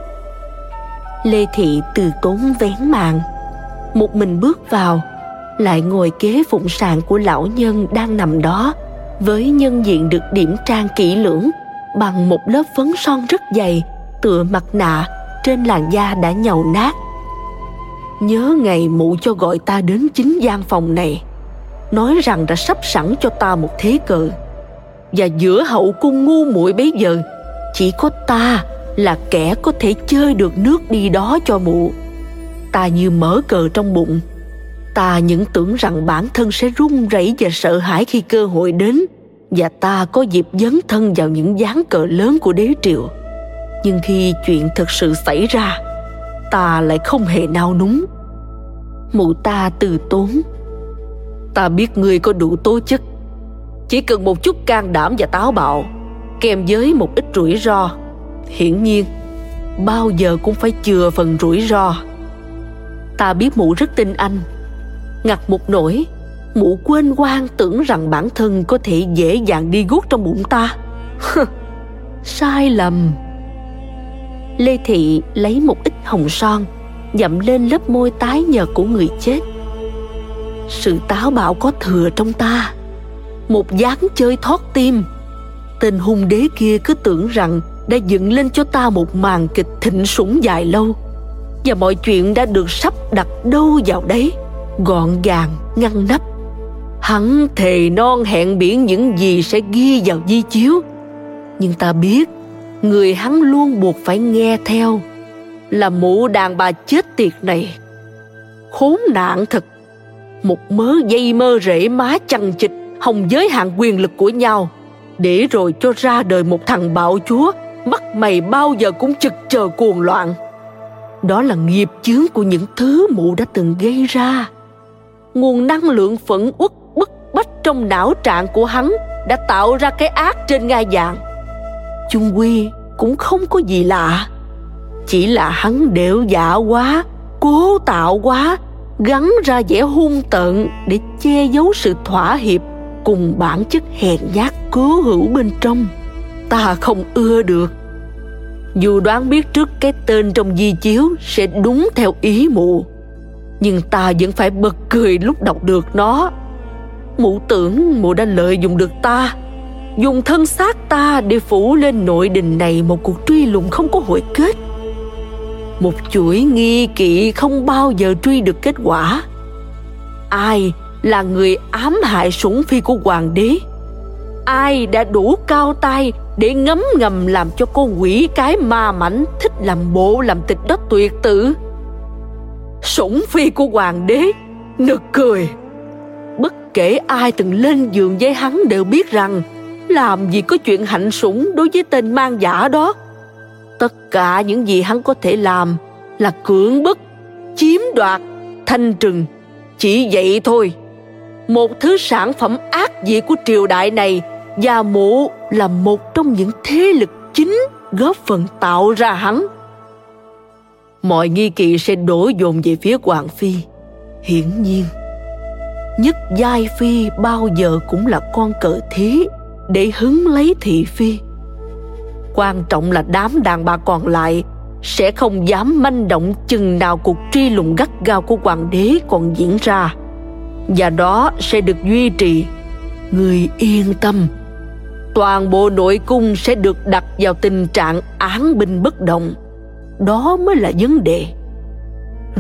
Speaker 1: Lê thị từ tốn vén màn một mình bước vào lại ngồi kế phụng sàn của lão nhân đang nằm đó, với nhân diện được điểm trang kỹ lưỡng, bằng một lớp phấn son rất dày, tựa mặt nạ, trên làn da đã nhầu nát. Nhớ ngày mụ cho gọi ta đến chính gian phòng này, nói rằng đã sắp sẵn cho ta một thế cờ. Và giữa hậu cung ngu muội bấy giờ, chỉ có ta là kẻ có thể chơi được nước đi đó cho mụ. Ta như mở cờ trong bụng ta những tưởng rằng bản thân sẽ run rẩy và sợ hãi khi cơ hội đến, và ta có dịp dấn thân vào những gián cờ lớn của đế triều. Nhưng khi chuyện thực sự xảy ra, ta lại không hề nao núng. Mụ ta từ tốn, ta biết ngươi có đủ tố chất. Chỉ cần một chút can đảm và táo bạo, kèm với một ít rủi ro, hiển nhiên, bao giờ cũng phải chừa phần rủi ro. Ta biết mụ rất tin anh ngặt một nỗi, mụ quên quan tưởng rằng bản thân có thể dễ dàng đi guốc trong bụng ta. Sai lầm. Lê thị lấy một ít hồng son, dậm lên lớp môi tái nhợt của người chết. Sự táo bạo có thừa trong ta. Một dáng chơi thoát tim. Tên hung đế kia cứ tưởng rằng đã dựng lên cho ta một màn kịch thịnh sủng dài lâu. Và mọi chuyện đã được sắp đặt đâu vào đấy gọn gàng, ngăn nắp. Hắn thề non hẹn biển những gì sẽ ghi vào di chiếu. Nhưng ta biết, người hắn luôn buộc phải nghe theo, là mụ đàn bà chết tiệt này. Khốn nạn thật, một mớ dây mơ rễ má chằng chịch hòng giới hạn quyền lực của nhau, để rồi cho ra đời một thằng bạo chúa, mắt mày bao giờ cũng chực chờ cuồng loạn. Đó là nghiệp chướng của những thứ mụ đã từng gây ra nguồn năng lượng phẫn uất bức bách trong não trạng của hắn đã tạo ra cái ác trên ngai vàng chung quy cũng không có gì lạ. Chỉ là hắn đểu dạ quá, cố tạo quá, gắn ra vẻ hung tợn để che giấu sự thỏa hiệp cùng bản chất hèn nhát cố hữu bên trong. Ta không ưa được. Dù đoán biết trước cái tên trong di chiếu sẽ đúng theo ý mụ nhưng ta vẫn phải bật cười lúc đọc được nó. Mụ tưởng mụ đã lợi dụng được ta, dùng thân xác ta để phủ lên nội đình này một cuộc truy lùng không có hồi kết. Một chuỗi nghi kỵ không bao giờ truy được kết quả. Ai là người ám hại sủng phi của hoàng đế? Ai đã đủ cao tay để ngấm ngầm làm cho con quỷ cái ma mảnh thích làm bộ làm tịch đó tuyệt tử? Sủng phi của hoàng đế, nực cười. Bất kể ai từng lên giường với hắn đều biết rằng, làm gì có chuyện hạnh sủng đối với tên mang giả đó. Tất cả những gì hắn có thể làm là cưỡng bức, chiếm đoạt, thanh trừng. Chỉ vậy thôi. Một thứ sản phẩm ác dị của triều đại này, gia mụ là một trong những thế lực chính góp phần tạo ra hắn mọi nghi kỵ sẽ đổ dồn về phía hoàng phi. Hiển nhiên, nhất giai phi bao giờ cũng là con cờ thí để hứng lấy thị phi. Quan trọng là đám đàn bà còn lại sẽ không dám manh động chừng nào cuộc truy lùng gắt gao của hoàng đế còn diễn ra. Và đó sẽ được duy trì. Người yên tâm, toàn bộ nội cung sẽ được đặt vào tình trạng án binh bất động đó mới là vấn đề.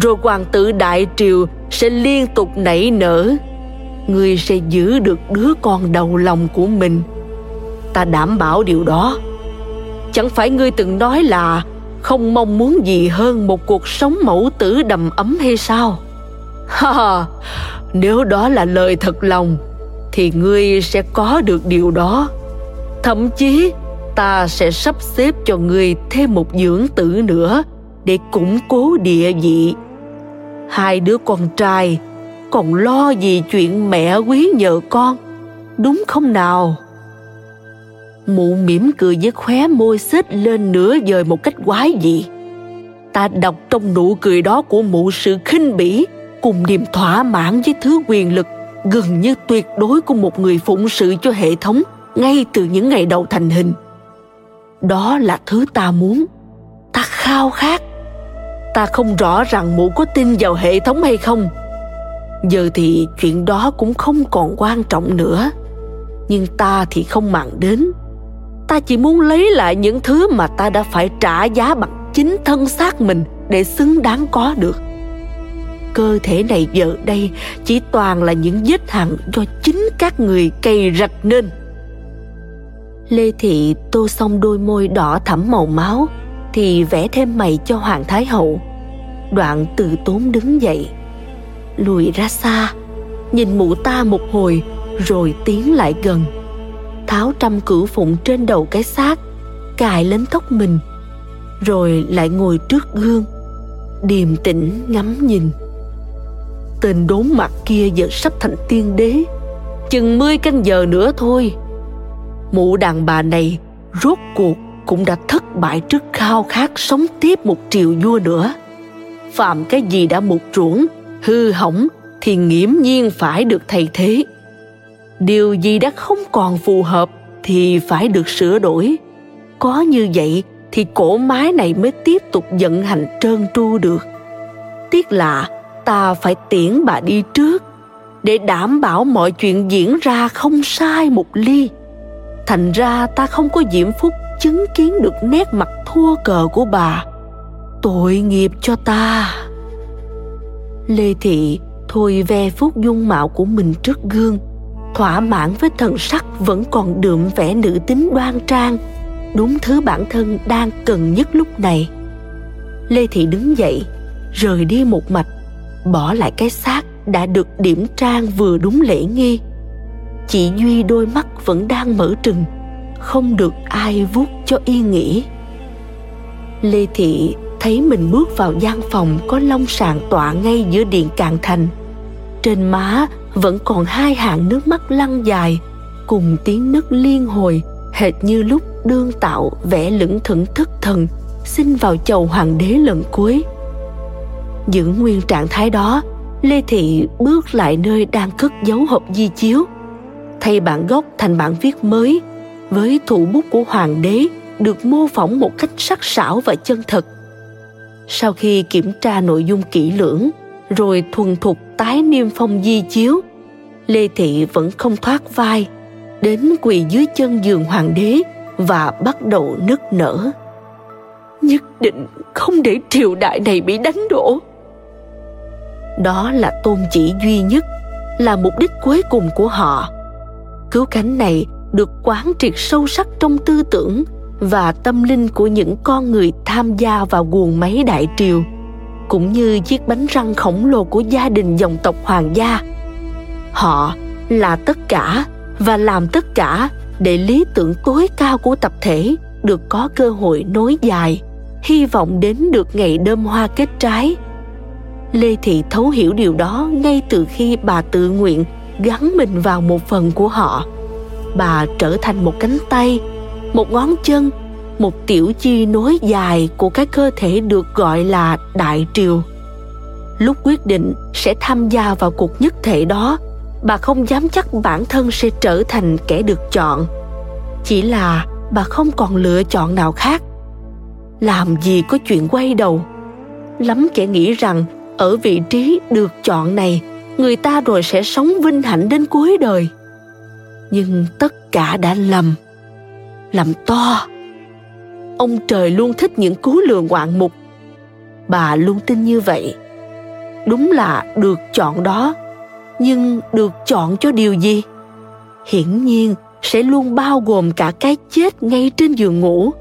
Speaker 1: Rồi hoàng tử đại triều sẽ liên tục nảy nở. Ngươi sẽ giữ được đứa con đầu lòng của mình. Ta đảm bảo điều đó. Chẳng phải ngươi từng nói là không mong muốn gì hơn một cuộc sống mẫu tử đầm ấm hay sao? Ha, nếu đó là lời thật lòng, thì ngươi sẽ có được điều đó. Thậm chí ta sẽ sắp xếp cho ngươi thêm một dưỡng tử nữa để củng cố địa vị. Hai đứa con trai còn lo gì chuyện mẹ quý nhờ con, đúng không nào? Mụ mỉm cười với khóe môi xếch lên nửa dời một cách quái dị. Ta đọc trong nụ cười đó của mụ sự khinh bỉ cùng niềm thỏa mãn với thứ quyền lực gần như tuyệt đối của một người phụng sự cho hệ thống ngay từ những ngày đầu thành hình đó là thứ ta muốn. Ta khao khát. Ta không rõ rằng mụ có tin vào hệ thống hay không. Giờ thì chuyện đó cũng không còn quan trọng nữa. Nhưng ta thì không màng đến. Ta chỉ muốn lấy lại những thứ mà ta đã phải trả giá bằng chính thân xác mình để xứng đáng có được. Cơ thể này giờ đây chỉ toàn là những vết hằn do chính các người cày rạch nên lê thị tô xong đôi môi đỏ thẫm màu máu, thì vẽ thêm mày cho hoàng thái hậu. Đoạn từ tốn đứng dậy, lùi ra xa, nhìn mụ ta một hồi, rồi tiến lại gần. Tháo trăm cửu phụng trên đầu cái xác, cài lên tóc mình, rồi lại ngồi trước gương, điềm tĩnh ngắm nhìn. Tên đốn mặt kia giờ sắp thành tiên đế, chừng mươi canh giờ nữa thôi mụ đàn bà này rốt cuộc cũng đã thất bại trước khao khát sống tiếp một triều vua nữa. Phạm cái gì đã mục ruỗng hư hỏng thì nghiễm nhiên phải được thay thế. Điều gì đã không còn phù hợp thì phải được sửa đổi. Có như vậy thì cổ mái này mới tiếp tục vận hành trơn tru được. Tiếc là ta phải tiễn bà đi trước để đảm bảo mọi chuyện diễn ra không sai một ly thành ra ta không có diễm phúc chứng kiến được nét mặt thua cờ của bà. Tội nghiệp cho ta. Lê thị thôi ve phút dung mạo của mình trước gương. Thỏa mãn với thần sắc vẫn còn đượm vẻ nữ tính đoan trang, đúng thứ bản thân đang cần nhất lúc này. Lê thị đứng dậy, rời đi một mạch, bỏ lại cái xác đã được điểm trang vừa đúng lễ nghi chị duy đôi mắt vẫn đang mở trừng, không được ai vuốt cho yên nghỉ. Lê thị thấy mình bước vào gian phòng có long sàn tọa ngay giữa điện càn thành. Trên má vẫn còn hai hàng nước mắt lăn dài, cùng tiếng nấc liên hồi, hệt như lúc đương tạo vẽ lững thững thất thần, xin vào chầu hoàng đế lần cuối. Giữ nguyên trạng thái đó, lê thị bước lại nơi đang cất dấu hộp di chiếu thay bản gốc thành bản viết mới. Với thủ bút của hoàng đế, được mô phỏng một cách sắc sảo và chân thật. Sau khi kiểm tra nội dung kỹ lưỡng, rồi thuần thục tái niêm phong di chiếu, lê thị vẫn không thoát vai, đến quỳ dưới chân giường hoàng đế và bắt đầu nức nở. Nhất định không để triều đại này bị đánh đổ. Đó là tôn chỉ duy nhất, là mục đích cuối cùng của họ cứu cánh này được quán triệt sâu sắc trong tư tưởng và tâm linh của những con người tham gia vào guồng máy đại triều, cũng như chiếc bánh răng khổng lồ của gia đình dòng tộc hoàng gia. Họ là tất cả và làm tất cả để lý tưởng tối cao của tập thể được có cơ hội nối dài, hy vọng đến được ngày đơm hoa kết trái. Lê thị thấu hiểu điều đó ngay từ khi bà tự nguyện gắn mình vào một phần của họ. Bà trở thành một cánh tay, một ngón chân, một tiểu chi nối dài của cái cơ thể được gọi là đại triều. Lúc quyết định sẽ tham gia vào cuộc nhất thể đó, bà không dám chắc bản thân sẽ trở thành kẻ được chọn. Chỉ là bà không còn lựa chọn nào khác. Làm gì có chuyện quay đầu? Lắm kẻ nghĩ rằng ở vị trí được chọn này người ta rồi sẽ sống vinh hạnh đến cuối đời. Nhưng tất cả đã lầm lầm to. Ông trời luôn thích những cú lừa ngoạn mục. Bà luôn tin như vậy. Đúng là được chọn đó, nhưng được chọn cho điều gì? Hiển nhiên sẽ luôn bao gồm cả cái chết ngay trên giường ngủ.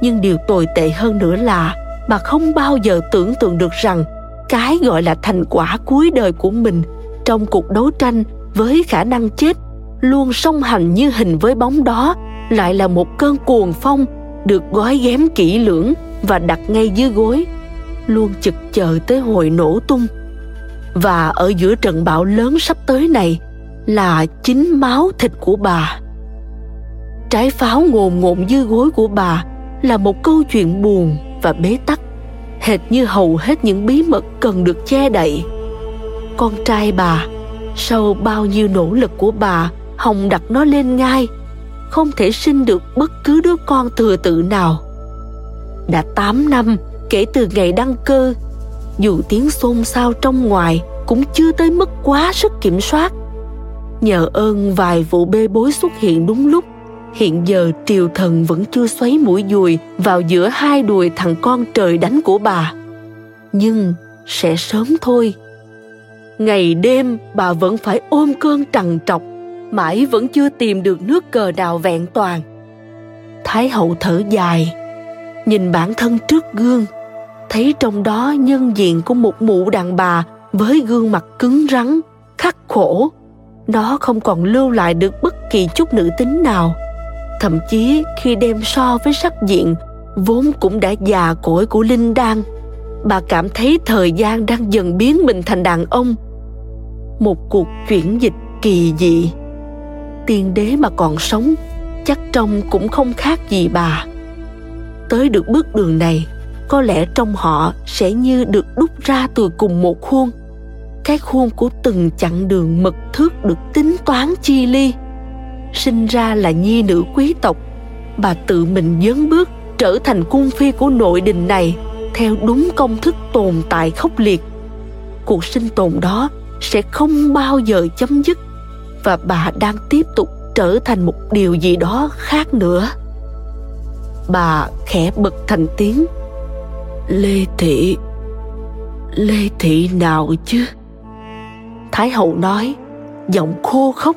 Speaker 1: Nhưng điều tồi tệ hơn nữa là bà không bao giờ tưởng tượng được rằng cái gọi là thành quả cuối đời của mình trong cuộc đấu tranh với khả năng chết luôn song hành như hình với bóng đó lại là một cơn cuồng phong được gói ghém kỹ lưỡng và đặt ngay dưới gối, luôn chực chờ tới hồi nổ tung. Và ở giữa trận bão lớn sắp tới này là chính máu thịt của bà. Trái pháo ngồn ngộn dưới gối của bà là một câu chuyện buồn và bế tắc hệt như hầu hết những bí mật cần được che đậy. Con trai bà, sau bao nhiêu nỗ lực của bà, hồng đặt nó lên ngai, không thể sinh được bất cứ đứa con thừa tự nào. Đã 8 năm, kể từ ngày đăng cơ, dù tiếng xôn xao trong ngoài cũng chưa tới mức quá sức kiểm soát. Nhờ ơn vài vụ bê bối xuất hiện đúng lúc hiện giờ triều thần vẫn chưa xoáy mũi dùi vào giữa hai đùi thằng con trời đánh của bà. Nhưng sẽ sớm thôi. Ngày đêm, bà vẫn phải ôm cơn trằn trọc, mãi vẫn chưa tìm được nước cờ đào vẹn toàn. Thái hậu thở dài, nhìn bản thân trước gương, thấy trong đó nhân diện của một mụ đàn bà với gương mặt cứng rắn, khắc khổ. Nó không còn lưu lại được bất kỳ chút nữ tính nào thậm chí khi đem so với sắc diện, vốn cũng đã già cỗi của linh đan. Bà cảm thấy thời gian đang dần biến mình thành đàn ông. Một cuộc chuyển dịch kỳ dị. Tiên đế mà còn sống, chắc trông cũng không khác gì bà. Tới được bước đường này, có lẽ trong họ sẽ như được đúc ra từ cùng một khuôn. Cái khuôn của từng chặng đường mật thước được tính toán chi ly sinh ra là nhi nữ quý tộc. Bà tự mình dấn bước trở thành cung phi của nội đình này theo đúng công thức tồn tại khốc liệt. Cuộc sinh tồn đó sẽ không bao giờ chấm dứt và bà đang tiếp tục trở thành một điều gì đó khác nữa. Bà khẽ bật thành tiếng. Lê thị lê thị nào chứ? Thái hậu nói, giọng khô khốc.